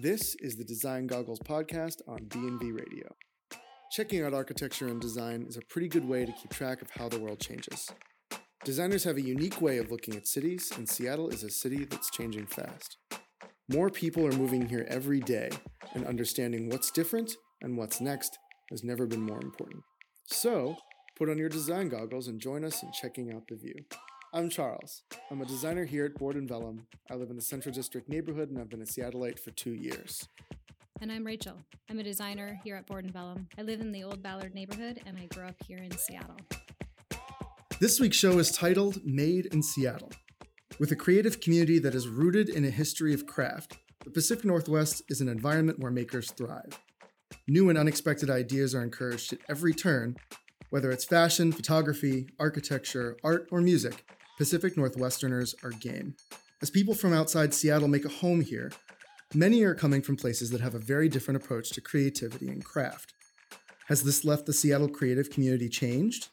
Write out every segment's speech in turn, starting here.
This is the Design Goggles podcast on DNV Radio. Checking out architecture and design is a pretty good way to keep track of how the world changes. Designers have a unique way of looking at cities, and Seattle is a city that's changing fast. More people are moving here every day, and understanding what's different and what's next has never been more important. So, put on your design goggles and join us in checking out the view. I'm Charles. I'm a designer here at Board and Vellum. I live in the Central District neighborhood and I've been a Seattleite for two years. And I'm Rachel. I'm a designer here at Board and Vellum. I live in the Old Ballard neighborhood and I grew up here in Seattle. This week's show is titled Made in Seattle. With a creative community that is rooted in a history of craft, the Pacific Northwest is an environment where makers thrive. New and unexpected ideas are encouraged at every turn, whether it's fashion, photography, architecture, art, or music. Pacific Northwesterners are game. As people from outside Seattle make a home here, many are coming from places that have a very different approach to creativity and craft. Has this left the Seattle creative community changed?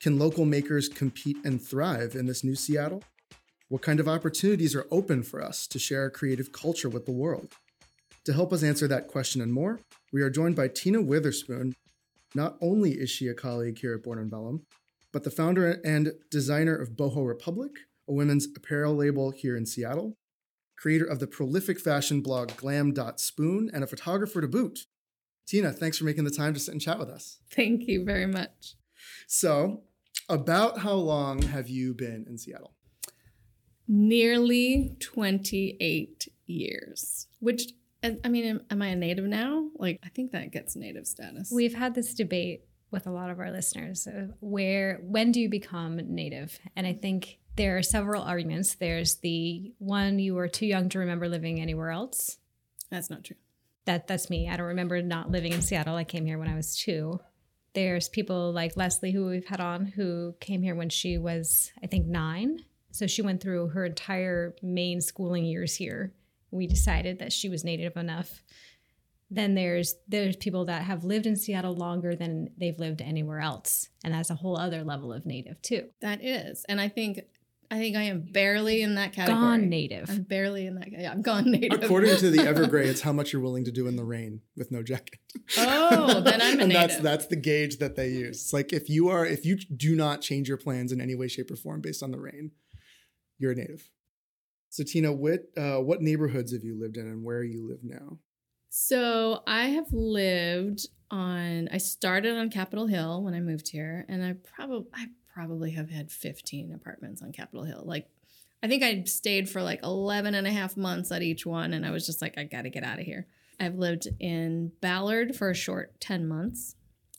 Can local makers compete and thrive in this new Seattle? What kind of opportunities are open for us to share our creative culture with the world? To help us answer that question and more, we are joined by Tina Witherspoon. Not only is she a colleague here at Board and Vellum, but the founder and designer of Boho Republic, a women's apparel label here in Seattle, creator of the prolific fashion blog Glam.Spoon, and a photographer to boot. Tina, thanks for making the time to sit and chat with us. Thank you very much. So, about how long have you been in Seattle? Nearly 28 years, which I mean, am, am I a native now? Like, I think that gets native status. We've had this debate with a lot of our listeners where when do you become native? And i think there are several arguments. There's the one you were too young to remember living anywhere else. That's not true. That that's me. I don't remember not living in seattle. I came here when i was two. There's people like leslie who we've had on who came here when she was i think nine. So she went through her entire main schooling years here. We decided that she was native enough then there's there's people that have lived in Seattle longer than they've lived anywhere else, and that's a whole other level of native too. That is, and I think I think I am barely in that category. Gone native. I'm barely in that. Yeah, I'm gone native. According to the Evergrey, it's how much you're willing to do in the rain with no jacket. Oh, then I'm a and native. that's that's the gauge that they use. It's like if you are if you do not change your plans in any way, shape, or form based on the rain, you're a native. So Tina, what uh, what neighborhoods have you lived in, and where you live now? So I have lived on. I started on Capitol Hill when I moved here, and I probably I probably have had 15 apartments on Capitol Hill. Like, I think I stayed for like 11 and a half months at each one, and I was just like, I got to get out of here. I've lived in Ballard for a short 10 months,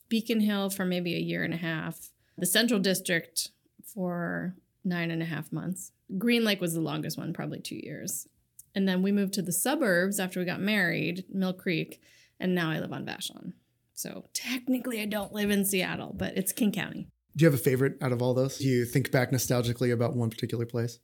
Beacon Hill for maybe a year and a half, the Central District for nine and a half months. Green Lake was the longest one, probably two years. And then we moved to the suburbs after we got married, Mill Creek, and now I live on Vashon. So technically, I don't live in Seattle, but it's King County. Do you have a favorite out of all those? Do you think back nostalgically about one particular place?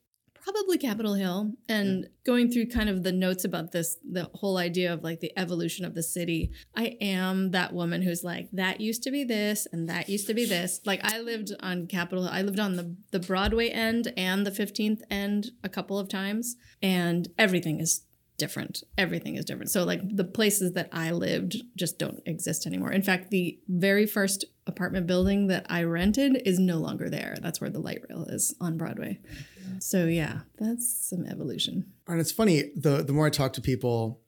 Probably Capitol Hill. And yeah. going through kind of the notes about this, the whole idea of like the evolution of the city, I am that woman who's like, that used to be this and that used to be this. Like I lived on Capitol Hill. I lived on the, the Broadway end and the 15th end a couple of times. And everything is different. Everything is different. So like the places that I lived just don't exist anymore. In fact, the very first apartment building that I rented is no longer there. That's where the light rail is on Broadway. So yeah, that's some evolution. And it's funny the the more I talk to people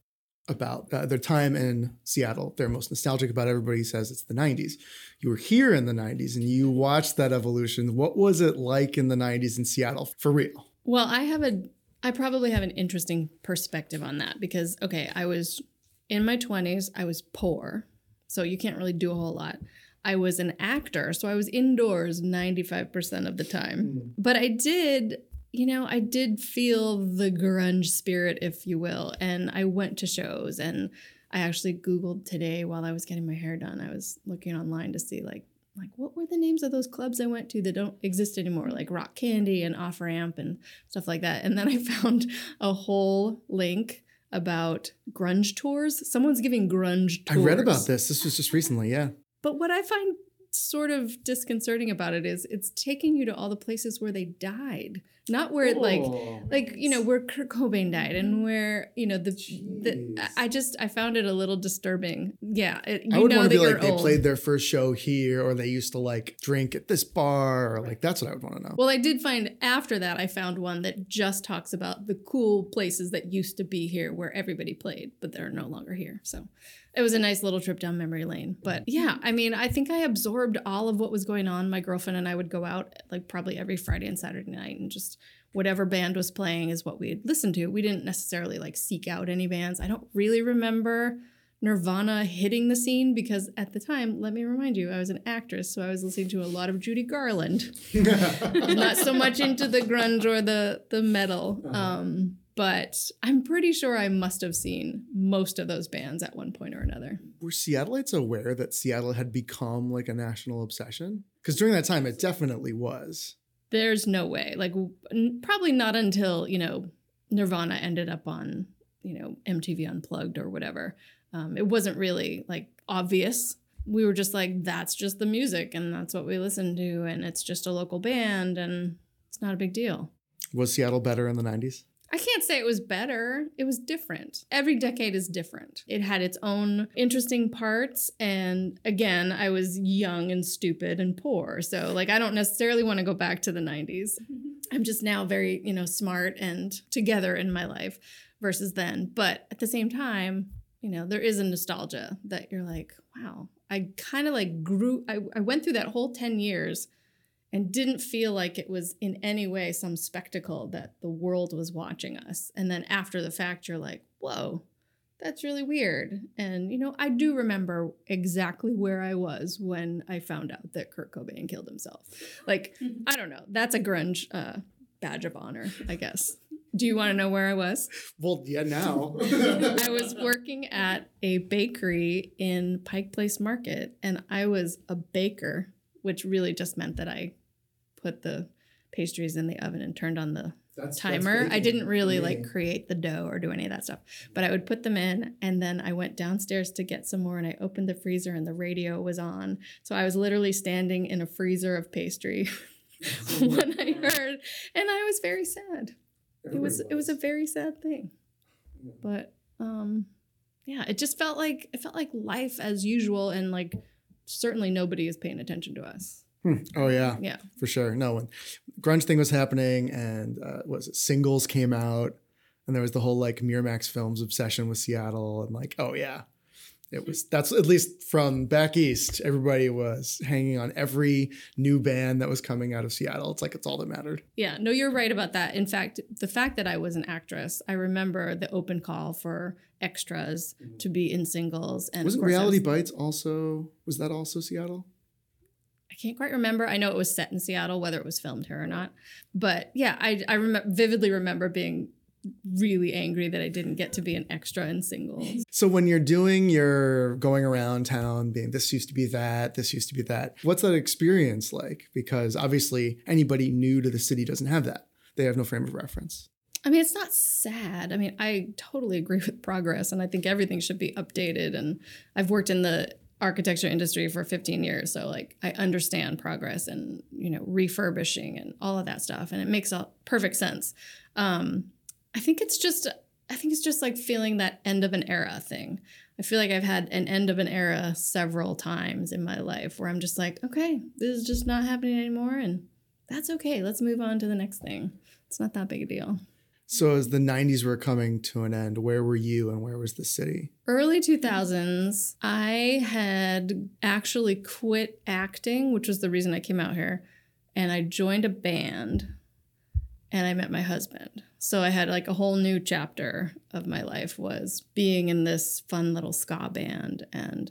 about uh, their time in Seattle, they're most nostalgic about. Everybody says it's the '90s. You were here in the '90s and you watched that evolution. What was it like in the '90s in Seattle for real? Well, I have a I probably have an interesting perspective on that because okay, I was in my 20s, I was poor. So you can't really do a whole lot. I was an actor, so I was indoors 95% of the time. Mm. But I did, you know, I did feel the grunge spirit, if you will. And I went to shows and I actually Googled today while I was getting my hair done. I was looking online to see like like what were the names of those clubs I went to that don't exist anymore, like Rock Candy and Off Ramp and stuff like that. And then I found a whole link about grunge tours. Someone's giving grunge tours. I read about this. This was just recently, yeah. But what I find sort of disconcerting about it is it's taking you to all the places where they died, not where like Oh, like you know where Kurt Cobain died and mm-hmm. where you know the, the I just I found it a little disturbing. Yeah, it, you I would know want to be like they old. played their first show here, or they used to like drink at this bar, or like that's what I would want to know. Well, I did find after that I found one that just talks about the cool places that used to be here where everybody played, but they're no longer here. So it was a nice little trip down memory lane. But yeah, I mean, I think I absorbed all of what was going on. My girlfriend and I would go out like probably every Friday and Saturday night and just whatever band was playing is what we'd listen to. We didn't necessarily like seek out any bands. I don't really remember Nirvana hitting the scene because at the time, let me remind you, I was an actress, so I was listening to a lot of Judy Garland not so much into the grunge or the the metal. Um, but I'm pretty sure I must have seen most of those bands at one point or another. Were Seattleites aware that Seattle had become like a national obsession? Because during that time, it definitely was. There's no way. Like n- probably not until, you know, Nirvana ended up on, you know, MTV Unplugged or whatever. Um, it wasn't really like obvious. We were just like, that's just the music and that's what we listen to and it's just a local band and it's not a big deal. Was Seattle better in the 90s? I can't say it was better. It was different. Every decade is different. It had its own interesting parts. And again, I was young and stupid and poor. So, like, I don't necessarily want to go back to the 90s. I'm just now very, you know, smart and together in my life versus then. But at the same time, you know, there is a nostalgia that you're like, wow, I kind of like grew, I, I went through that whole 10 years and didn't feel like it was in any way some spectacle that the world was watching us. And then after the fact, you're like, whoa, that's really weird. And, you know, I do remember exactly where I was when I found out that Kurt Cobain killed himself. Like, I don't know. That's a grunge uh, badge of honor, I guess. Do you want to know where I was? Well, yeah, now. I was working at a bakery in Pike Place Market, and I was a baker, which really just meant that I put the pastries in the oven and turned on the That's- that's timer. I didn't really like create the dough or do any of that stuff, but I would put them in, and then I went downstairs to get some more, and I opened the freezer, and the radio was on. So I was literally standing in a freezer of pastry when I heard, and I was very sad. It was it was a very sad thing. But um yeah it just felt like it felt like life as usual and like certainly nobody is paying attention to us Hmm. Oh yeah, yeah for sure. No, when grunge thing was happening, and uh, was it singles came out, and there was the whole like Miramax Films obsession with Seattle, and like, oh yeah, it was. That's at least from back east. Everybody was hanging on every new band that was coming out of Seattle. It's like it's all that mattered. yeah no you're right about that in fact the fact that i was an actress i remember the open call for extras to be in singles and Wasn't Reality was- Bites also? Was that also Seattle? I can't quite remember. I know it was set in Seattle, whether it was filmed here or not. But yeah, I I remember vividly remember being really angry that I didn't get to be an extra in singles. So when you're doing your going around town, being this used to be that, this used to be that, what's that experience like? Because obviously anybody new to the city doesn't have that. They have no frame of reference. I mean, it's not sad. I mean, I totally agree with progress, and I think everything should be updated. And I've worked in the architecture industry for 15 years, so like I understand progress and you know refurbishing and all of that stuff, and it makes all perfect sense. Um, I think it's just, I think it's just like feeling that end of an era thing. I feel like I've had an end of an era several times in my life where I'm just like, okay, this is just not happening anymore, and that's okay. Let's move on to the next thing. It's not that big a deal. So as the 90s were coming to an end, where were you and where was the city? Early 2000s, I had actually quit acting, which was the reason I came out here, and I joined a band and I met my husband. So I had like a whole new chapter of my life was being in this fun little ska band and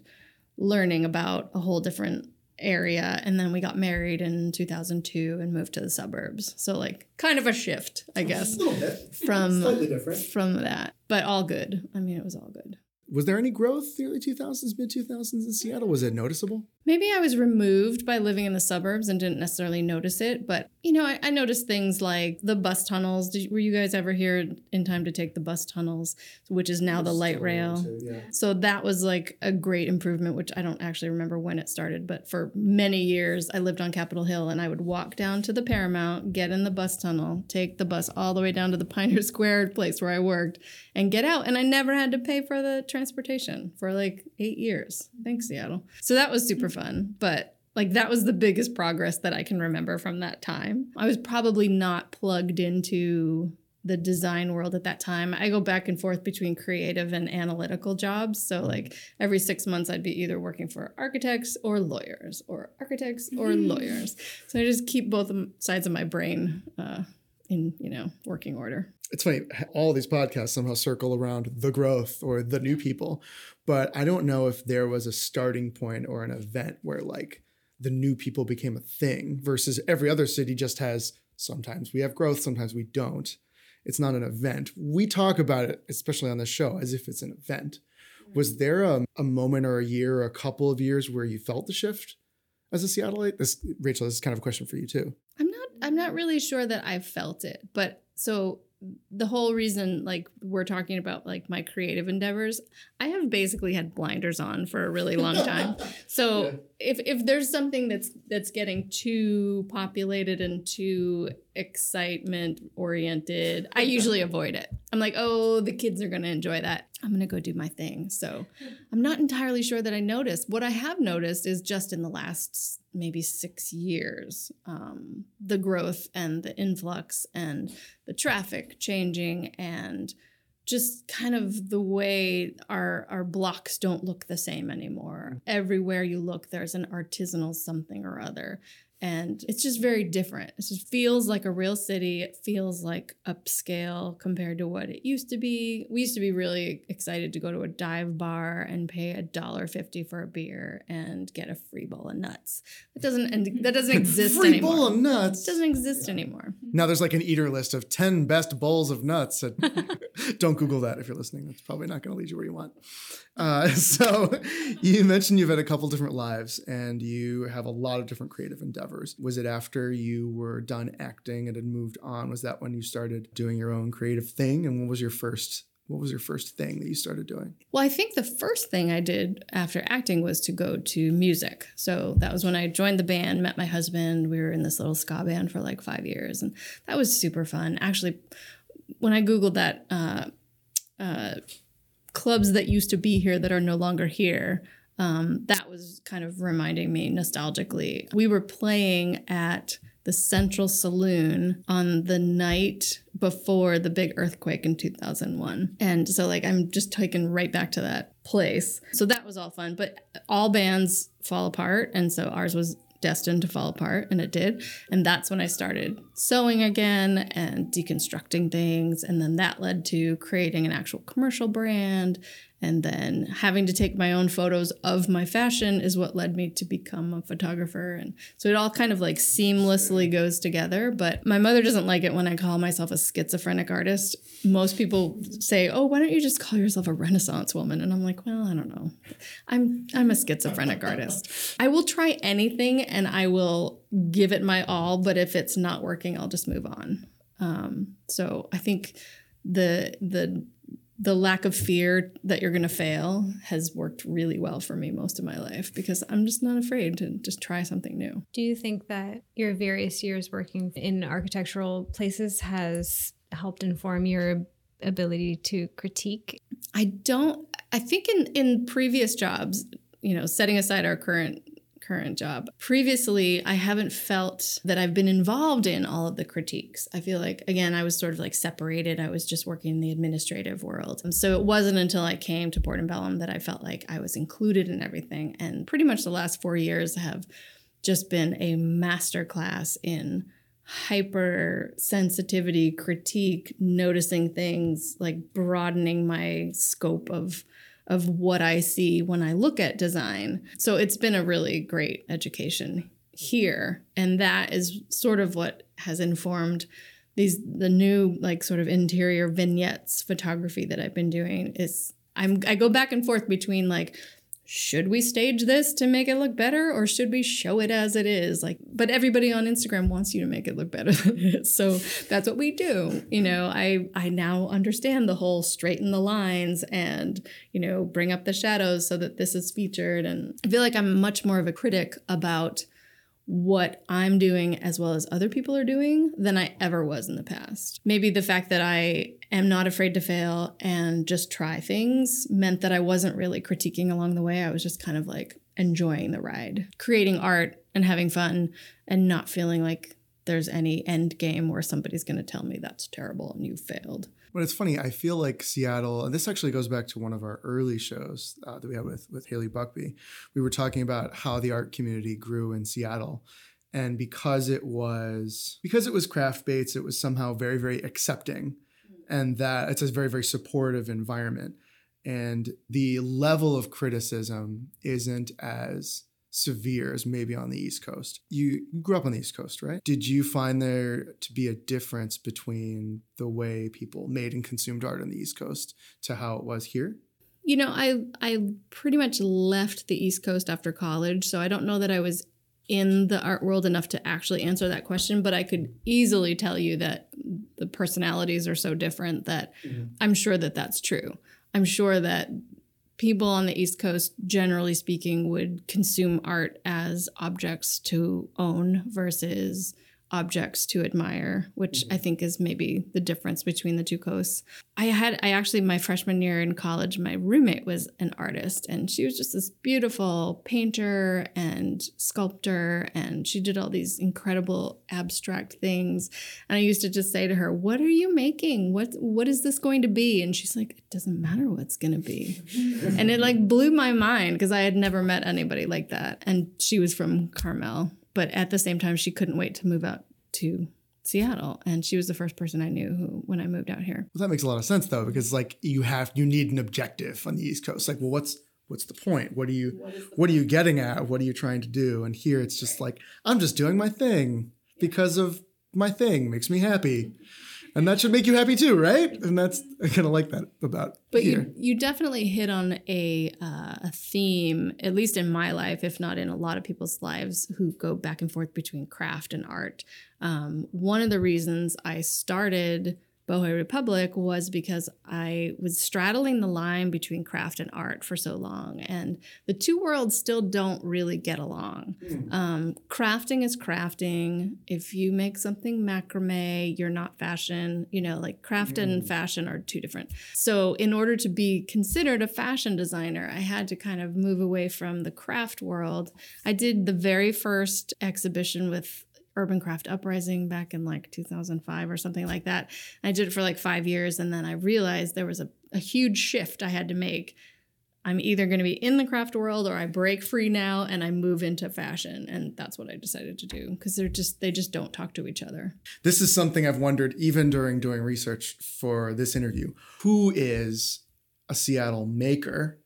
learning about a whole different area and then we got married in 2002 and moved to the suburbs. So like kind of a shift, I guess, little bit. from different. from that. But all good. I mean, it was all good. Was there any growth the early 2000s, mid 2000s in Seattle? Was it noticeable? Maybe I was removed by living in the suburbs and didn't necessarily notice it, but you know, I, I noticed things like the bus tunnels. Did, were you guys ever here in time to take the bus tunnels, which is now the light rail? yeah. So that was like a great improvement, which I don't actually remember when it started, but for many years I lived on Capitol Hill and I would walk down to the Paramount, get in the bus tunnel, take the bus all the way down to the Pioneer Square place where I worked, and get out. And I never had to pay for the transportation for like eight years. Thanks, Seattle. So that was super fun. But like that was the biggest progress that I can remember from that time. I was probably not plugged into the design world at that time. I go back and forth between creative and analytical jobs. So like every 6 months I'd be either working for architects or lawyers or architects or lawyers. So I just keep both sides of my brain uh, in, you know, working order. It's funny, all these podcasts somehow circle around the growth or the new people, but I don't know if there was a starting point or an event where like the new people became a thing versus every other city just has sometimes we have growth, sometimes we don't. It's not an event. We talk about it, especially on the show, as if it's an event. Was there a, a moment or a year or a couple of years where you felt the shift as a Seattleite? This, Rachel, this is kind of a question for you too. I'm not. I'm not really sure that I felt it, but so the whole reason like we're talking about like my creative endeavors i have basically had blinders on for a really long time so yeah. if if there's something that's that's getting too populated and too excitement oriented. I usually avoid it. I'm like oh the kids are going to enjoy that. I'm going to go do my thing. So i'm not entirely sure that i noticed. What i have noticed is just in the last maybe six years um, the growth and the influx and the traffic changing and just kind of the way our our blocks don't look the same anymore. Everywhere you look, there's an artisanal something or other and it's just very different. It just feels like a real city. It feels like upscale compared to what it used to be. We used to be really excited to go to a dive bar and pay a dollar fifty for a beer and get a free bowl of nuts. That doesn't and that doesn't exist free anymore. bowl of nuts it doesn't exist anymore. Now there's like an eater list of ten best bowls of nuts. don't Google that if you're listening. That's probably not going to lead you where you want. Uh, so you mentioned you've had a couple different lives and you have a lot of different creative endeavors. Was it after you were done acting and had moved on? Was that when you started doing your own creative thing? And what was your first what was your first thing that you started doing? Well, I think the first thing I did after acting was to go to music. So that was when I joined the band, met my husband. We were in this little ska band for like five years, and that was super fun. Actually, when I Googled that, uh, uh, clubs that used to be here that are no longer here. Um, that was kind of reminding me nostalgically. We were playing at the Central Saloon on the night before the big earthquake in 2001. And so, like, I'm just taken right back to that place. So that was all fun. But all bands fall apart. And so ours was destined to fall apart and it did and that's when i started sewing again and deconstructing things and then that led to creating an actual commercial brand and then having to take my own photos of my fashion is what led me to become a photographer. And so it all kind of like seamlessly goes together. But my mother doesn't like it when I call myself a schizophrenic artist. Most people say, Oh, why don't you just call yourself a Renaissance woman? And I'm like, Well, I don't know. I'm I'm a schizophrenic artist. I will try anything and I will give it my all, but if it's not working, I'll just move on. Um, so I think the the the lack of fear that you're going to fail has worked really well for me most of my life because I'm just not afraid to just try something new. Do you think that your various years working in architectural places has helped inform your ability to critique? I don't I think in in previous jobs, you know, setting aside our current current job. Previously, I haven't felt that I've been involved in all of the critiques. I feel like, again, I was sort of like separated. I was just working in the administrative world. And so it wasn't until I came to Board and Vellum that I felt like I was included in everything. And pretty much the last four years have just been a masterclass in hyper sensitivity critique noticing things like broadening my scope of of what I see when I look at design. So it's been a really great education here. And that is sort of what has informed these the new like sort of interior vignettes photography that I've been doing is I'm I go back and forth between like should we stage this to make it look better or should we show it as it is? Like but everybody on instagram wants you to make it look better than it is. So that's what we do. You know i i now understand the whole straighten the lines and you know bring up the shadows so that this is featured. And i feel like i'm much more of a critic about what I'm doing as well as other people are doing than I ever was in the past. Maybe the fact that I am not afraid to fail and just try things meant that I wasn't really critiquing along the way. I was just kind of like enjoying the ride, creating art and having fun and not feeling like there's any end game where somebody's going to tell me that's terrible and you failed. But it's funny. I feel like Seattle, and this actually goes back to one of our early shows uh, that we had with with Haley Buckby. We were talking about how the art community grew in Seattle, and because it was because it was craft baits, it was somehow very very accepting, and that it's a very very supportive environment, and the level of criticism isn't as severe as maybe on the East Coast. You grew up on the East Coast, right? Did you find there to be a difference between the way people made and consumed art on the East Coast to how it was here? You know, I I pretty much left the East Coast after college, so I don't know that I was in the art world enough to actually answer that question, but I could easily tell you that the personalities are so different that mm-hmm. I'm sure that that's true. I'm sure that people on the East Coast, generally speaking, would consume art as objects to own versus objects to admire, which I mm-hmm. think is maybe the difference between the two coasts. I had, I actually, my freshman year in college, my roommate was an artist and she was just this beautiful painter and sculptor. And she did all these incredible abstract things. And I used to just say to her, What are you making? What, what is this going to be? And she's like, It doesn't matter what's going to be. and it like blew my mind because I had never met anybody like that. And she was from Carmel but at the same time, she couldn't wait to move out to Seattle, and she was the first person I knew who when I moved out here. Well, that makes a lot of sense though, because like you have you need an objective on the East Coast. Like, well, what's what's the point? What are you what, what are you getting at? What are you trying to do? And here it's just like I'm just doing my thing because of my thing makes me happy and that should make you happy too, right? And that's I kind of like that about. But here. you you definitely hit on a uh, a theme, at least in my life, if not in a lot of people's lives, who go back and forth between craft and art. Um, one of the reasons I started Boho Republic was because I was straddling the line between craft and art for so long, and the two worlds still don't really get along. Mm. Um, crafting is crafting. If you make something macrame, you're not fashion. You know, like craft mm. and fashion are two different. So, in order to be considered a fashion designer, I had to kind of move away from the craft world. I did the very first exhibition with Urban Craft Uprising back in like 2005 or something like that. I did it for like five years, and then I realized there was a, a huge shift I had to make. I'm either going to be in the craft world or I break free now and I move into fashion, and that's what I decided to do because they're just they just don't talk to each other. This is something I've wondered even during doing research for this interview. Who is a Seattle maker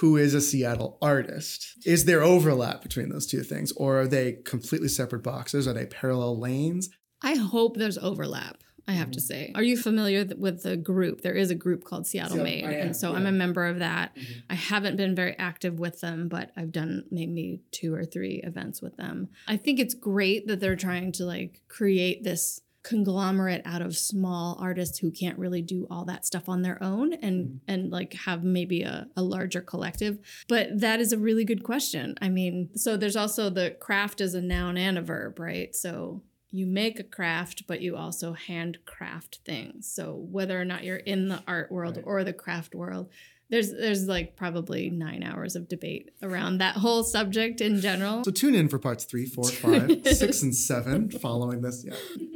who is a Seattle artist. Is there overlap between those two things, or are they completely separate boxes? Are they parallel lanes? I hope there's overlap. I have to mm-hmm. say. Are you familiar with the group? There is a group called Seattle so, Made. and so yeah. I'm a member of that. Mm-hmm. I haven't been very active with them, but I've done maybe two or three events with them. I think it's great that they're trying to like create this conglomerate out of small artists who can't really do all that stuff on their own and mm-hmm. and like have maybe a, a larger collective but that is a really good question i mean so there's also the craft as a noun and a verb right so you make a craft but you also handcraft things so whether or not you're in the art world right. or the craft world there's there's like probably nine hours of debate around that whole subject in general. So tune in for parts three, four, five, six, and seven following this. Yeah.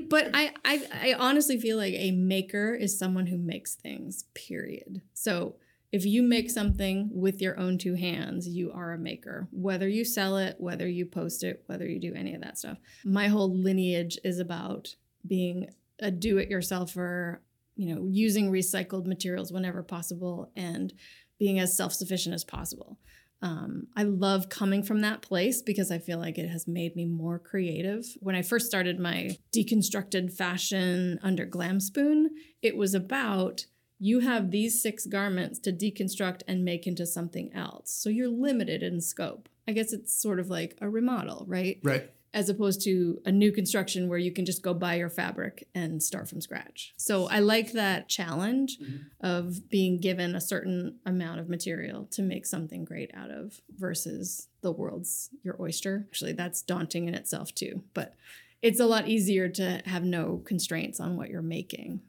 But I, I I honestly feel like a maker is someone who makes things. Period. So if you make something with your own two hands, you are a maker. Whether you sell it, whether you post it, whether you do any of that stuff. My whole lineage is about being a do-it-yourselfer you know, using recycled materials whenever possible and being as self sufficient as possible. Um, I love coming from that place because I feel like it has made me more creative. When I first started my deconstructed fashion under Glam Spoon, it was about you have these six garments to deconstruct and make into something else. So you're limited in scope. I guess it's sort of like a remodel, right? Right. As opposed to a new construction where you can just go buy your fabric and start from scratch. So I like that challenge Mhm. of being given a certain amount of material to make something great out of versus the world's your oyster. Actually, that's daunting in itself too, but it's a lot easier to have no constraints on what you're making.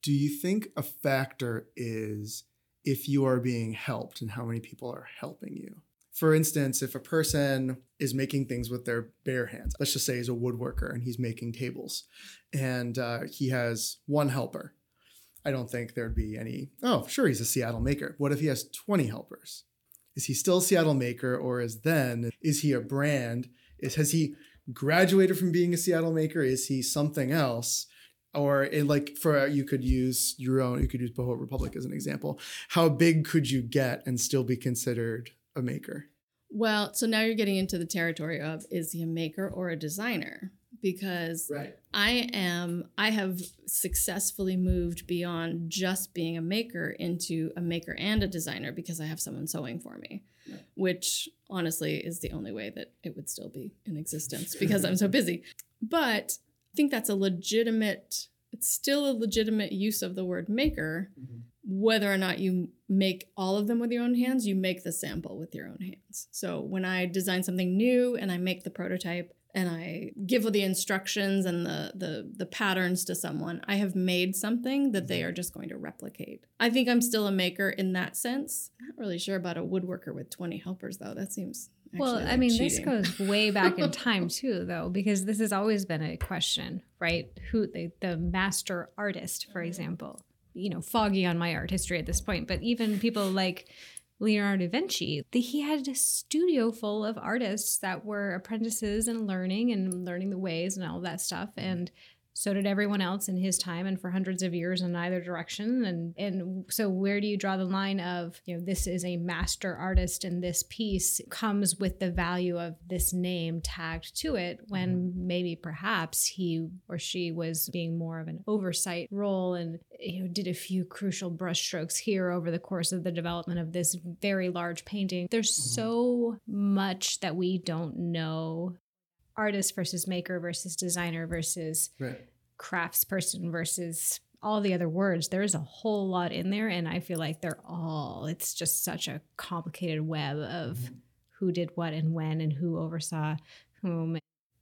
Do you think a factor is if you are being helped and how many people are helping you? For instance, if a person is making things with their bare hands, let's just say he's a woodworker and he's making tables and uh, he has one helper. I don't think there'd be any, oh, sure, he's a Seattle maker. What if he has 20 helpers? Is he still a Seattle maker or is then, is he a brand? Is, has he graduated from being a Seattle maker? Is he something else? or in like for you could use your own you could use boho republic as an example how big could you get and still be considered a maker Well, so now you're getting into the territory of is he a maker or a designer? Because right I am, I have successfully moved beyond just being a maker into a maker and a designer because I have someone sewing for me, Right. which honestly is the only way that it would still be in existence because I'm so busy. But I think that's a legitimate, it's still a legitimate use of the word maker. Mm-hmm. Whether or not you make all of them with your own hands, you make the sample with your own hands. So when I design something new and I make the prototype, and I give the instructions and the, the the patterns to someone, I have made something that they are just going to replicate. I think I'm still a maker in that sense. I'm not really sure about a woodworker with 20 helpers though. That seems Well, I mean, cheating. this goes way back in time too, though, because this has always been a question, right? Who the, the master artist, for example, you know, foggy on my art history at this point, but even people like Leonardo da Vinci, he had a studio full of artists that were apprentices and learning and learning the ways and all that stuff. And so did everyone else in his time and for hundreds of years in either direction. And and so where do you draw the line of you know this is a master artist and this piece comes with the value of this name tagged to it when mm-hmm. maybe perhaps he or she was being more of an oversight role and you know did a few crucial brushstrokes here over the course of the development of this very large painting. There's mm-hmm. so much that we don't know artist versus maker versus designer versus right craftsperson versus all the other words there's a whole lot in there and i feel like they're all it's just such a complicated web of mm-hmm. who did what and when and who oversaw whom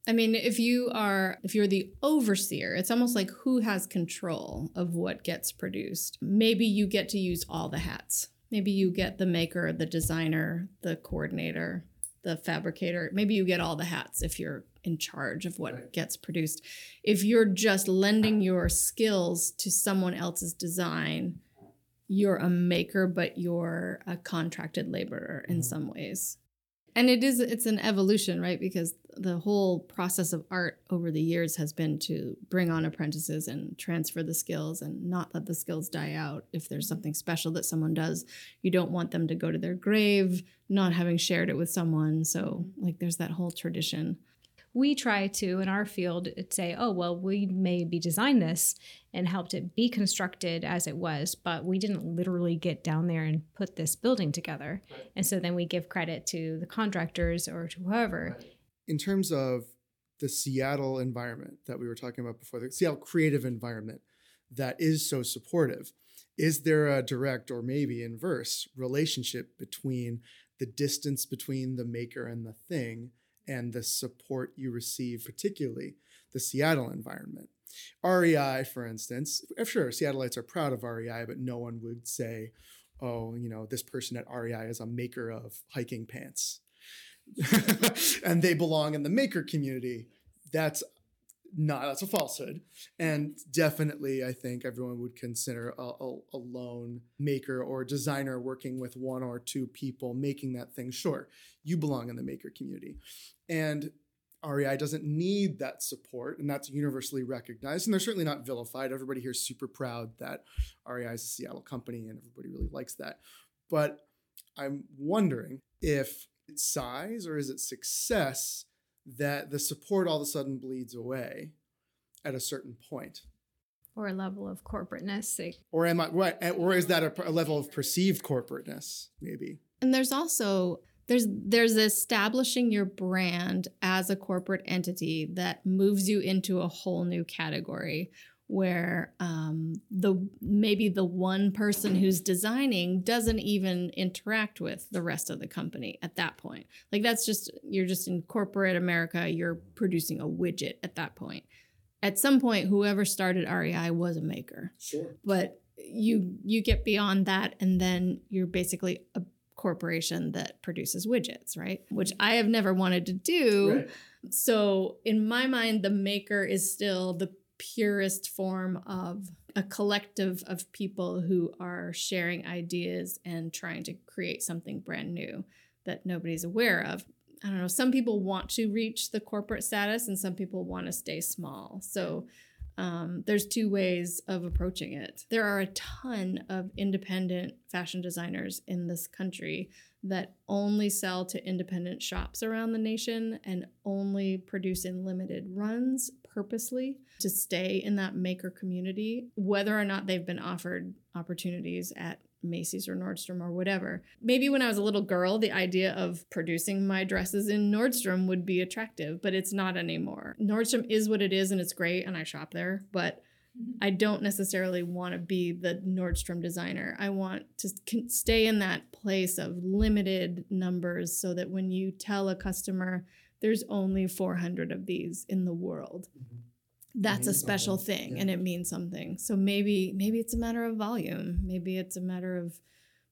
I mean, if you are if you're the overseer, it's almost like who has control of what gets produced. Maybe you get to use all the hats. Maybe you get the maker, the designer, the coordinator, the fabricator. Maybe you get all the hats if you're in charge of what Right. gets produced. If you're just lending your skills to someone else's design, you're a maker, but you're a contracted laborer in Mhm. some ways and it is it's an evolution right? Because the whole process of art over the years has been to bring on apprentices and transfer the skills and not let the skills die out. If there's something special that someone does you don't want them to go to their grave not having shared it with someone. So mm-hmm. like there's that whole tradition we try to in our field say oh well we maybe designed this and helped it be constructed as it was but we didn't literally get down there and put this building together. And so then we give credit to the contractors or to whoever. In terms of the Seattle environment that we were talking about before, the Seattle creative environment that is so supportive, is there a direct or maybe inverse relationship between the distance between the maker and the thing and the support you receive, particularly the Seattle environment? REI, for instance, sure, Seattleites are proud of REI, but no one would say, oh, you know, this person at REI is a maker of hiking pants. and they belong in the maker community. That's not that's a falsehood. And definitely i think everyone would consider a, a, a lone maker or designer working with one or two people making that thing. Sure you belong in the maker community. And rei doesn't need that support and that's universally recognized and they're certainly not vilified. Everybody here is super proud that rei is a seattle company and everybody really likes that. But i'm wondering if it's size or is it success that the support all of a sudden bleeds away at a certain point. or a level of corporateness. Like, Or am I what? Eh, or is that a, a level of perceived corporateness? Maybe. And there's also there's there's establishing your brand as a corporate entity that moves you into a whole new category where um, the maybe the one person who's designing doesn't even interact with the rest of the company at that point. Like that's just you're just in corporate America. You're producing a widget at that point. At some point, whoever started REI was a maker, Sure. but you you get beyond that, and then you're basically a corporation that produces widgets, right? Which I have never wanted to do. So, in my mind, the maker is still the purest form of a collective of people who are sharing ideas and trying to create something brand new that nobody's aware of. I don't know, some people want to reach the corporate status and some people want to stay small. So, um, there's two ways of approaching it. There are a ton of independent fashion designers in this country that only sell to independent shops around the nation and only produce in limited runs purposely to stay in that maker community, whether or not they've been offered opportunities at Macy's or Nordstrom or whatever. Maybe when I was a little girl, the idea of producing my dresses in Nordstrom would be attractive, but it's not anymore. Nordstrom is what it is and it's great and I shop there, but I don't necessarily want to be the Nordstrom designer. I want to stay in that place of limited numbers so that when you tell a customer there's only 400 of these in the world, mm-hmm. that's a mm-hmm. special something. thing Yeah. and it means something. So maybe maybe it's a matter of volume. Maybe it's a matter of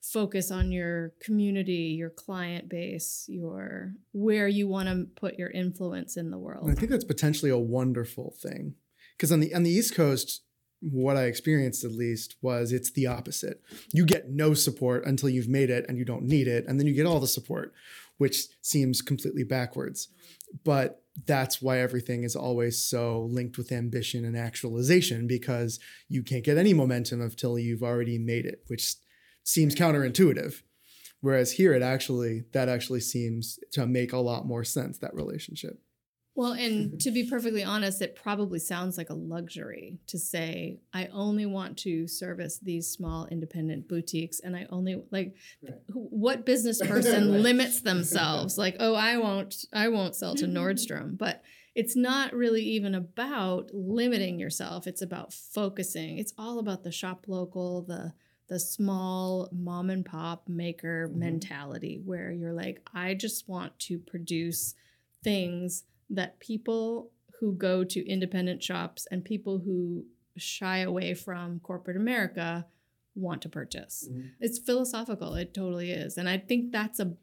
focus on your community, your client base, your where you want to put your influence in the world. And I think that's potentially a wonderful thing because on the on the East Coast, what I experienced at least was it's the opposite. You get no support until you've made it and you don't need it, and then you get all the support, which seems completely backwards. But that's why everything is always so linked with ambition and actualization because you can't get any momentum until you've already made it, which seems counterintuitive. Whereas here, it actually that actually seems to make a lot more sense that relationship. Well, and to be perfectly honest, it probably sounds like a luxury to say, I only want to service these small independent boutiques. And I only like Right. what business person Right. limits themselves? Like, oh, I won't, I won't sell to Nordstrom. But it's not really even about limiting yourself. It's about focusing. It's all about the shop local, the the small mom and pop maker Mhm. mentality where you're like, I just want to produce things that people who go to independent shops and people who shy away from corporate America want to purchase. Mm-hmm. It's philosophical, it totally is. And I think that's a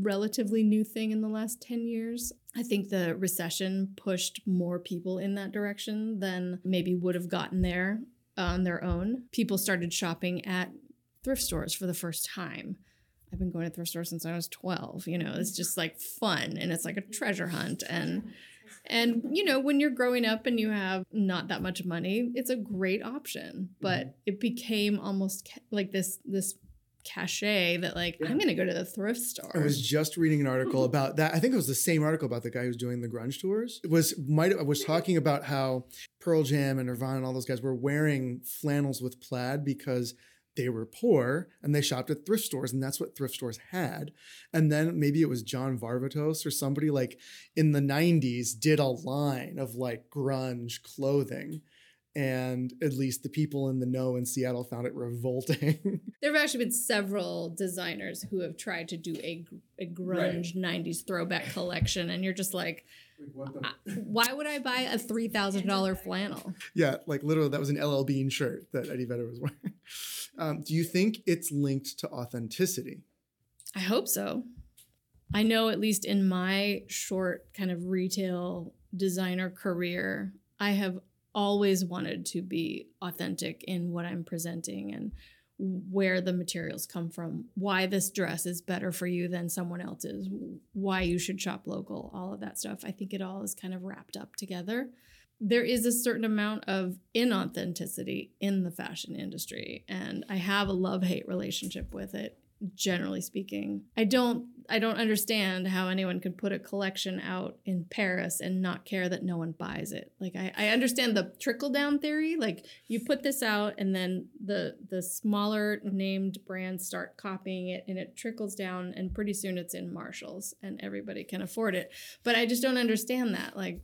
relatively new thing in the last 10 years. I think the recession pushed more people in that direction than maybe would have gotten there on their own. People started shopping at thrift stores for the first time. I've been going to thrift stores since I was 12. You know, it's just like fun and it's like a treasure hunt and and you know, when you're growing up and you have not that much money, it's a great option. But mm-hmm. it became almost ca- like this this cachet that like Yeah. I'm going to go to the thrift store. I was just reading an article about that. I think it was the same article about the guy who's doing the grunge tours. It was might I was talking about how Pearl Jam and Nirvana and all those guys were wearing flannels with plaid because they were poor and they shopped at thrift stores and that's what thrift stores had. And then maybe it was John Varvatos or somebody like in the 90s did a line of like grunge clothing. And at least the people in the know in Seattle found it revolting. There have actually been several designers who have tried to do a, a grunge 90s throwback collection and you're just like I- why would I buy a $3,000 flannel? Yeah, like literally, that was an LL Bean shirt that Eddie Vedder was wearing. Um, do you think it's linked to authenticity? I hope so. I know, at least in my short kind of retail designer career, I have always wanted to be authentic in what I'm presenting and where the materials come from, why this dress is better for you than someone else's, why you should shop local, all of that stuff. I think it all is kind of wrapped up together. There is a certain amount of inauthenticity in the fashion industry, and I have a love hate relationship with it generally speaking. I don't I don't understand how anyone could put a collection out in Paris and not care that no one buys it. Like I, I understand the trickle down theory. Like you put this out and then the the smaller named brands start copying it and it trickles down and pretty soon it's in Marshalls and everybody can afford it. But I just don't understand that. Like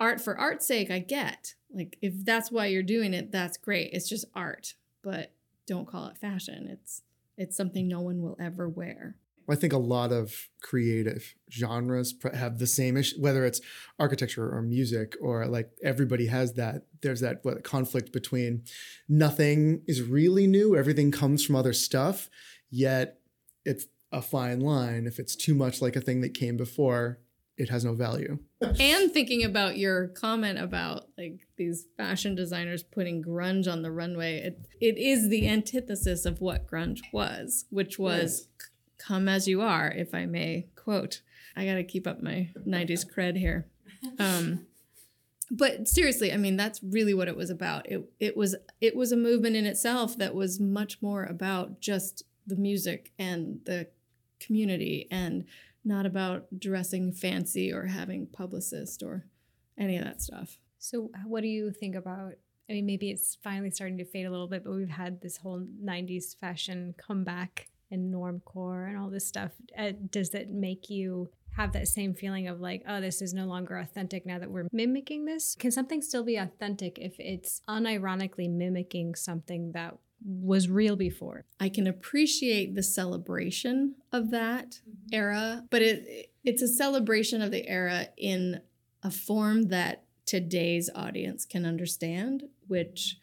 art for art's sake, I get. Like if that's why you're doing it, that's great. It's just art. But don't call it fashion. It's it's something no one will ever wear. I think a lot of creative genres have the same issue, whether it's architecture or music or like everybody has that. There's that what, conflict between nothing is really new, everything comes from other stuff, yet it's a fine line. If it's too much like a thing that came before, it has no value. and thinking about your comment about like these fashion designers putting grunge on the runway, it, it is the antithesis of what grunge was, which was yes. come as you are, if I may quote. I got to keep up my 90s cred here. Um, but seriously, I mean that's really what it was about. It it was it was a movement in itself that was much more about just the music and the community and not about dressing fancy or having publicist or any of that stuff. So, what do you think about? I mean, maybe it's finally starting to fade a little bit, but we've had this whole 90s fashion comeback and normcore and all this stuff. Uh, does that make you have that same feeling of like, oh, this is no longer authentic now that we're mimicking this? Can something still be authentic if it's unironically mimicking something that was real before. I can appreciate the celebration of that mm-hmm. era, but it it's a celebration of the era in a form that today's audience can understand, which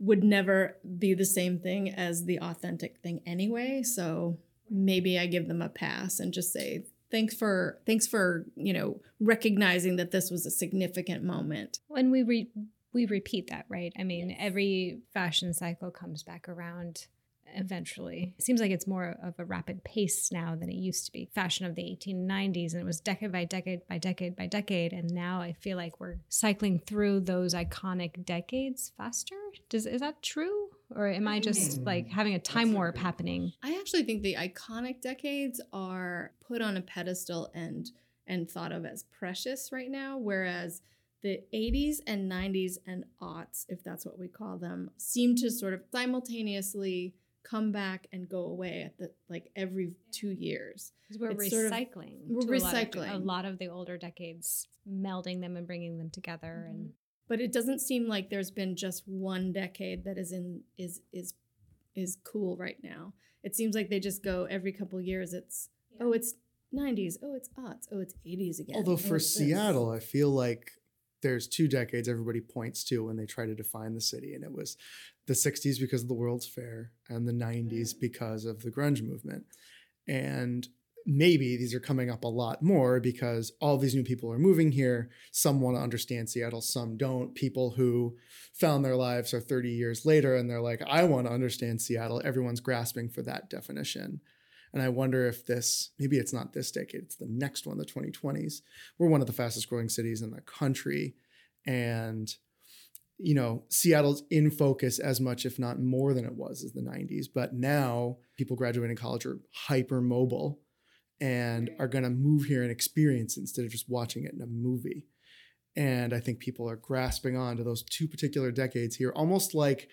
would never be the same thing as the authentic thing anyway. So maybe I give them a pass and just say thanks for thanks for you know recognizing that this was a significant moment. When we re- we repeat that, right? I mean, yes. every fashion cycle comes back around eventually. It seems like it's more of a rapid pace now than it used to be. Fashion of the 1890s, and it was decade by decade by decade by decade. And now I feel like we're cycling through those iconic decades faster. Does is that true? Or am I just mm. like having a time warp happening? I actually think the iconic decades are put on a pedestal and and thought of as precious right now, whereas the 80s and 90s and aughts, if that's what we call them, seem to sort of simultaneously come back and go away at the like every two years. Because we're it's recycling. Sort of, we're recycling a lot, of, a lot, of, the older decades, melding them and bringing them together, mm-hmm. and. But it doesn't seem like there's been just one decade that is in is is is cool right now. It seems like they just go every couple years. It's yeah. oh, it's 90s. Oh, it's aughts. Oh, it's 80s again. Although for Seattle, I feel like there's two decades everybody points to when they try to define the city, and it was the 60s because of the World's Fair and the 90s mm. because of the grunge movement. And maybe these are coming up a lot more because all these new people are moving here. Some want to understand Seattle, some don't. People who found their lives are 30 years later and they're like, I want to understand Seattle. Everyone's grasping for that definition. And I wonder if this, maybe it's not this decade, it's the next one, the 2020s. We're one of the fastest growing cities in the country. And, you know, Seattle's in focus as much, if not more than it was as the 90s. But now people graduating college are hyper mobile and are going to move here and experience instead of just watching it in a movie. And I think people are grasping on to those two particular decades here, almost like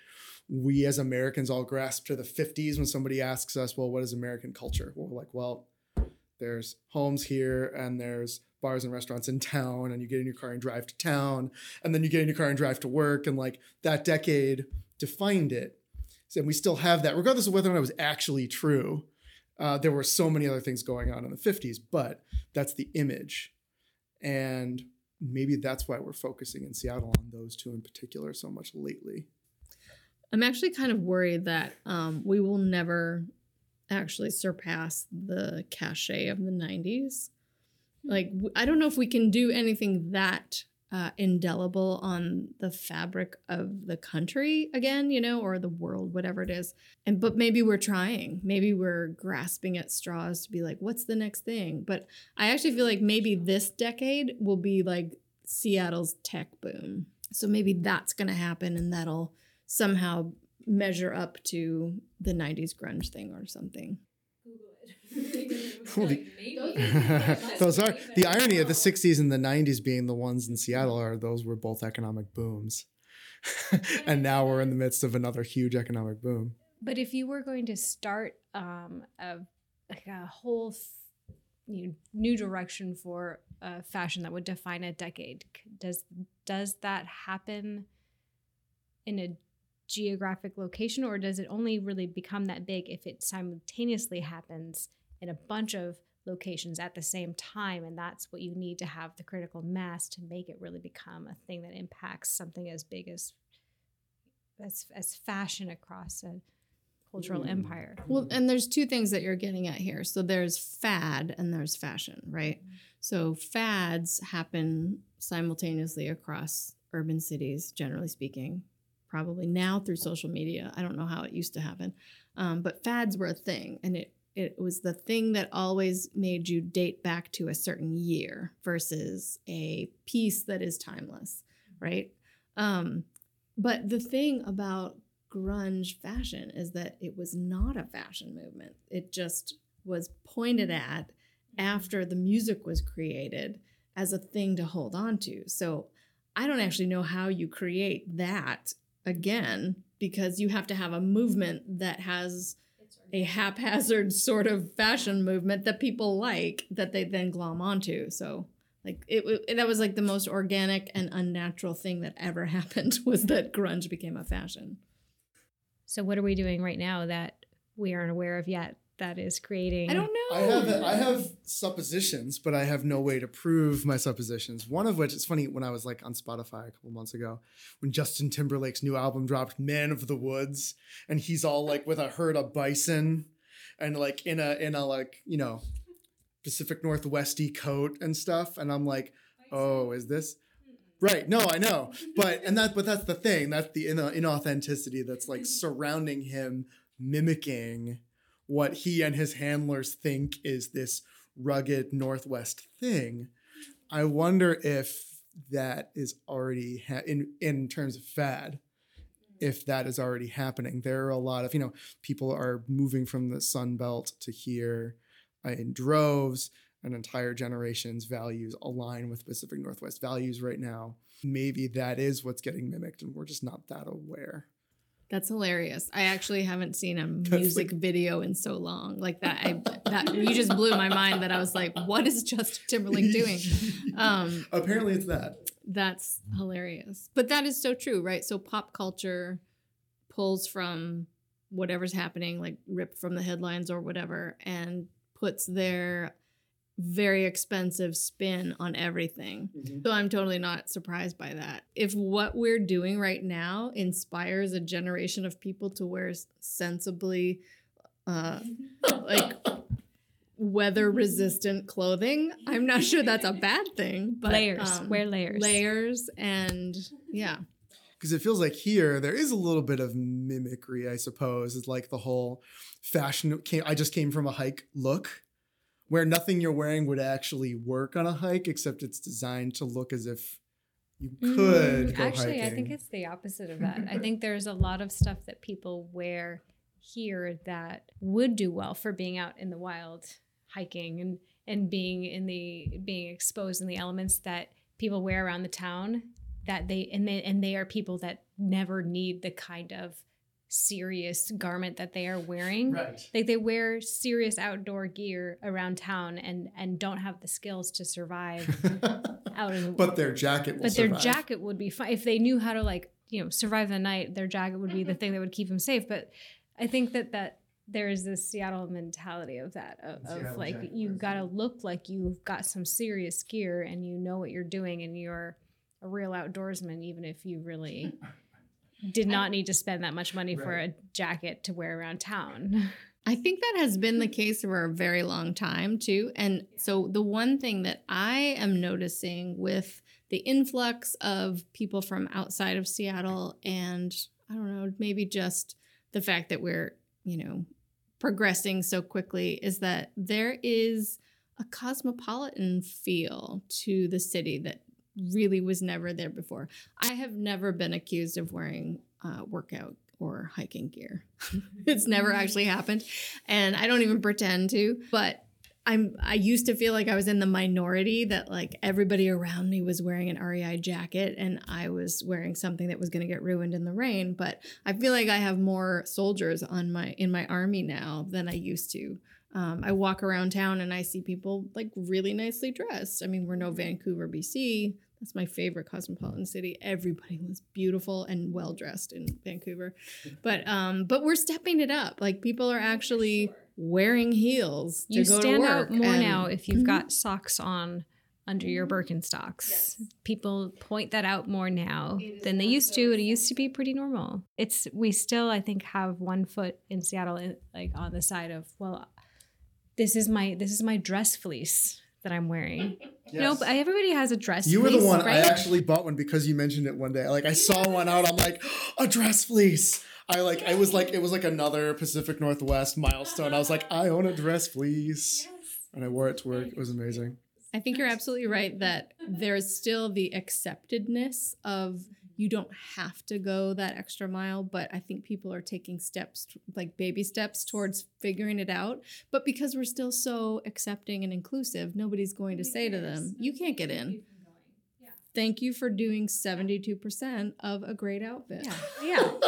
we as Americans all grasp to the 50s when somebody asks us, well, what is American culture? We're like, well, there's homes here and there's bars and restaurants in town, and you get in your car and drive to town, and then you get in your car and drive to work. And like that decade defined it. And we still have that, regardless of whether or not it was actually true. Uh, there were so many other things going on in the 50s, but that's the image. And maybe that's why we're focusing in Seattle on those two in particular so much lately. I'm actually kind of worried that um, we will never actually surpass the cachet of the 90s. Like, I don't know if we can do anything that uh, indelible on the fabric of the country again, you know, or the world, whatever it is. And but maybe we're trying. Maybe we're grasping at straws to be like, what's the next thing? But I actually feel like maybe this decade will be like Seattle's tech boom. So maybe that's going to happen and that'll somehow measure up to the 90s grunge thing or something. Well, the- those are the irony of the 60s and the 90s being the ones in Seattle are those were both economic booms. and now we're in the midst of another huge economic boom. But if you were going to start um, a like a whole f- you know, new direction for uh, fashion that would define a decade, does does that happen in a geographic location, or does it only really become that big if it simultaneously happens in a bunch of locations at the same time? And that's what you need to have the critical mass to make it really become a thing that impacts something as big as as, as fashion across a cultural Mm. empire. Well, and there's two things that you're getting at here. So there's fad and there's fashion, right? So fads happen simultaneously across urban cities, generally speaking. Probably now through social media. I don't know how it used to happen, um, but fads were a thing, and it it was the thing that always made you date back to a certain year versus a piece that is timeless, right? Um, but the thing about grunge fashion is that it was not a fashion movement. It just was pointed at after the music was created as a thing to hold on to. So I don't actually know how you create that again because you have to have a movement that has a haphazard sort of fashion movement that people like that they then glom onto. So like it, it that was like the most organic and unnatural thing that ever happened was that grunge became a fashion. So what are we doing right now that we aren't aware of yet that is creating I don't know. I have I have suppositions, but I have no way to prove my suppositions. One of which it's funny when I was like on Spotify a couple months ago when Justin Timberlake's new album dropped, Man of the Woods, and he's all like with a herd of bison and like in a in a like, you know, Pacific Northwesty coat and stuff. And I'm like, oh, is this Right. No, I know. But and that but that's the thing. That's the in- inauthenticity that's like surrounding him mimicking what he and his handlers think is this rugged northwest thing. I wonder if that is already ha- in in terms of fad if that is already happening. There are a lot of, you know, people are moving from the Sun Belt to here uh, in droves an entire generation's values align with Pacific Northwest values right now. Maybe that is what's getting mimicked, and we're just not that aware. That's hilarious. I actually haven't seen a music like- video in so long. Like that I that you just blew my mind that I was like, what is Justin Timberlake doing? Um Apparently, it's that. that's hilarious. But that is so true, right? So pop culture pulls from whatever's happening, like ripped from the headlines or whatever, and puts their very expensive spin on everything. So I'm totally not surprised by that. If what we're doing right now inspires a generation of people to wear sensibly, uh, like weather resistant clothing, I'm not sure that's a bad thing. But layers. um, Wear layers. layers, and yeah, because it feels like here there is a little bit of mimicry, I suppose. It's like the whole fashion. Came, I just came from a hike look, where nothing you're wearing would actually work on a hike, except it's designed to look as if you could Mm, Actually, hiking. I think it's the opposite of that. I think there's a lot of stuff that people wear here that would do well for being out in the wild hiking and and being in the being exposed in the elements that people wear around the town that they and they and they are people that never need the kind of serious garment that they are wearing right. like they wear serious outdoor gear around town and and don't have the skills to survive out in the but their jacket but their survive. jacket would be fine if they knew how to like you know survive the night their jacket would be the thing that would keep them safe but i think that that there is this seattle mentality of that of, of like you've got to look like you've got some serious gear and you know what you're doing and you're a real outdoorsman even if you really did not need to spend that much money for a jacket to wear around town. I think that has been the case for a very long time too. And so the one thing that I am noticing with the influx of people from outside of Seattle and I don't know, maybe just the fact that we're, you know, progressing so quickly is that there is a cosmopolitan feel to the city that really was never there before. I have never been accused of wearing uh, workout or hiking gear. it's never actually happened, and I don't even pretend to. But I'm I used to feel like I was in the minority that like everybody around me was wearing an REI jacket and I was wearing something that was going to get ruined in the rain, but I feel like I have more soldiers on my in my army now than I used to. Um, I walk around town and I see people like really nicely dressed. I mean, we're no Vancouver, BC. That's my favorite cosmopolitan city. Everybody was beautiful and well dressed in Vancouver, but um, but we're stepping it up. Like people are actually wearing heels to You go to stand out more and- now if you've Mhm. got socks on under your Birkenstocks. Yes. People point that out more now than they used to. It used to be pretty normal. It's we still I think have one foot in Seattle like on the side of well this is my this is my dress fleece that I'm wearing. Yes. but everybody has a dress You were the one right? I actually bought one because you mentioned it one day. Like I saw one out, I'm like, a dress fleece. I like I was like it was like another Pacific Northwest milestone. I was like, I own a dress fleece. And I wore it to work. It was amazing. I think you're absolutely right that there's still the acceptedness of you don't have to go that extra mile, but I think people are taking steps, like baby steps, towards figuring it out. But because we're still so accepting and inclusive, nobody's going to say to them, you can't get in. Thank you for doing 72% of a great outfit. Yeah. Yeah.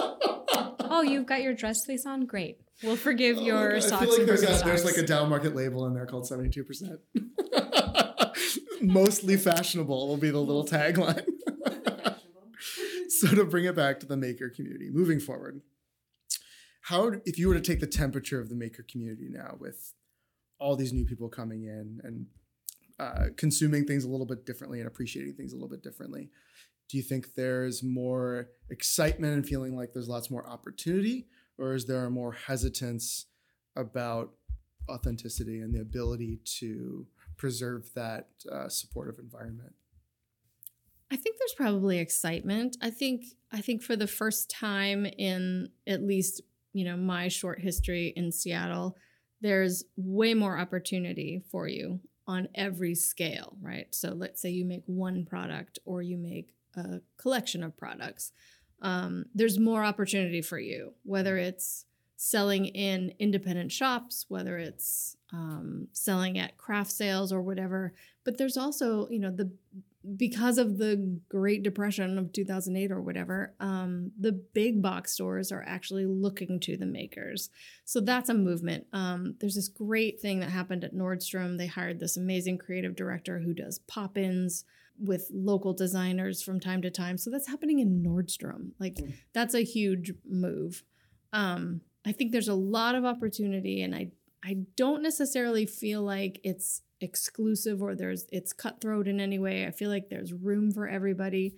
oh, you've got your dress fleece on? Great. We'll forgive Oh my your God, I feel like and there's, a, Birkenstocks. there's like a down market label in there called 72%. Mostly fashionable will be the little tagline. so to bring it back to the maker community, moving forward, how if you were to take the temperature of the maker community now with all these new people coming in and uh, consuming things a little bit differently and appreciating things a little bit differently, do you think there's more excitement and feeling like there's lots more opportunity, or is there more hesitance about authenticity and the ability to preserve that uh, supportive environment? I think there's probably excitement. I think I think for the first time in at least, you know, my short history in Seattle, there's way more opportunity for you on every scale, right? So let's say you make one product or you make a collection of products. Um, there's more opportunity for you, whether it's selling in independent shops, whether it's um, selling at craft sales or whatever. But there's also, you know, the because of the Great Depression of 2008 or whatever, um, the big box stores are actually looking to the makers. So that's a movement. Um, there's this great thing that happened at Nordstrom. They hired this amazing creative director who does pop ins with local designers from time to time. So that's happening in Nordstrom. Like, Mm. that's a huge move. Um, I think there's a lot of opportunity, and I I don't necessarily feel like it's exclusive or there's it's cutthroat in any way. I feel like there's room for everybody.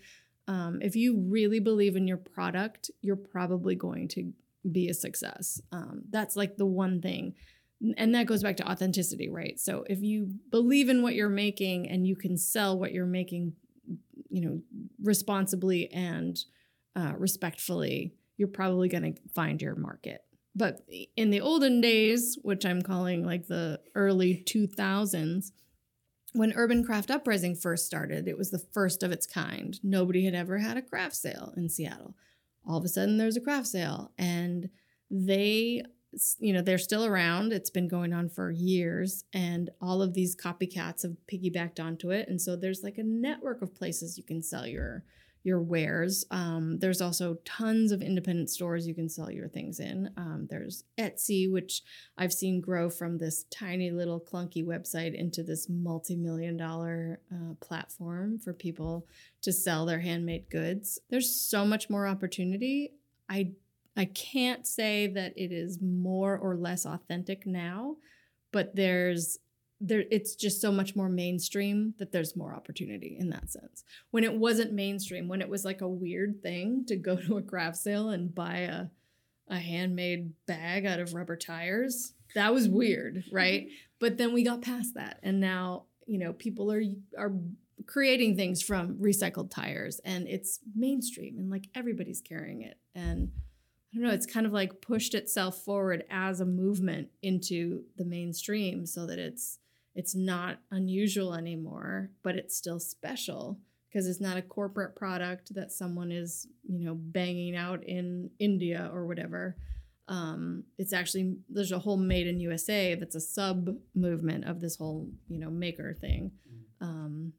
Um, if you really believe in your product, you're probably going to be a success. Um, that's like the one thing. And that goes back to authenticity, right? So if you believe in what you're making and you can sell what you're making, you know, responsibly and uh, respectfully, you're probably going to find your market. But in the olden days, which I'm calling like the early 2000s, when Urban Craft Uprising first started, it was the first of its kind. Nobody had ever had a craft sale in Seattle. All of a sudden, there's a craft sale, and they, you know, they're still around. It's been going on for years, and all of these copycats have piggybacked onto it. And so there's like a network of places you can sell your your wares. Um, there's also tons of independent stores you can sell your things in. Um, there's Etsy, which I've seen grow from this tiny little clunky website into this multi-million dollar uh, platform for people to sell their handmade goods. There's so much more opportunity. I I can't say that it is more or less authentic now, but there's there it's just so much more mainstream that there's more opportunity in that sense. When it wasn't mainstream, when it was like a weird thing to go to a craft sale and buy a a handmade bag out of rubber tires, that was weird, right? But then we got past that and now, you know, people are are creating things from recycled tires and it's mainstream and like everybody's carrying it and I don't know, it's kind of like pushed itself forward as a movement into the mainstream so that it's it's not unusual anymore, but it's still special because it's not a corporate product that someone is you know banging out in India or whatever. Um, it's actually there's a whole made in USA that's a sub movement of this whole you know maker thing. Um,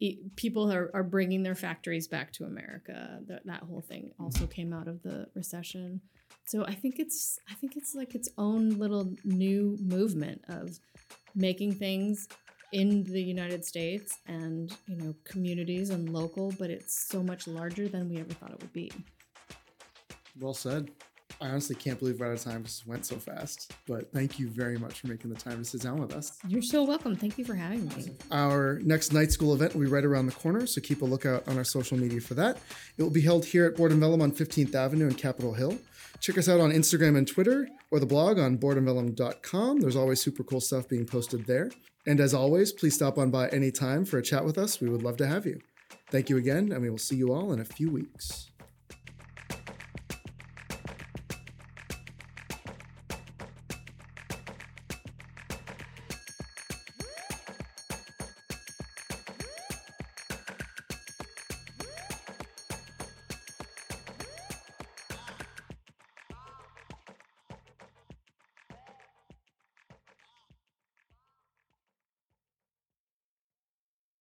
e- people are, are bringing their factories back to America. That, that whole thing also came out of the recession. So I think it's I think it's like its own little new movement of making things in the United States and you know communities and local, but it's so much larger than we ever thought it would be. Well said. I honestly can't believe we're out of time. This went so fast. But thank you very much for making the time to sit down with us. You're so welcome. Thank you for having me. Our next night school event will be right around the corner, so keep a lookout on our social media for that. It will be held here at Board and Vellum on 15th Avenue in Capitol Hill. Check us out on Instagram and Twitter or the blog on boardandvellum.com. There's always super cool stuff being posted there. And as always, please stop on by anytime for a chat with us. We would love to have you. Thank you again, and we will see you all in a few weeks.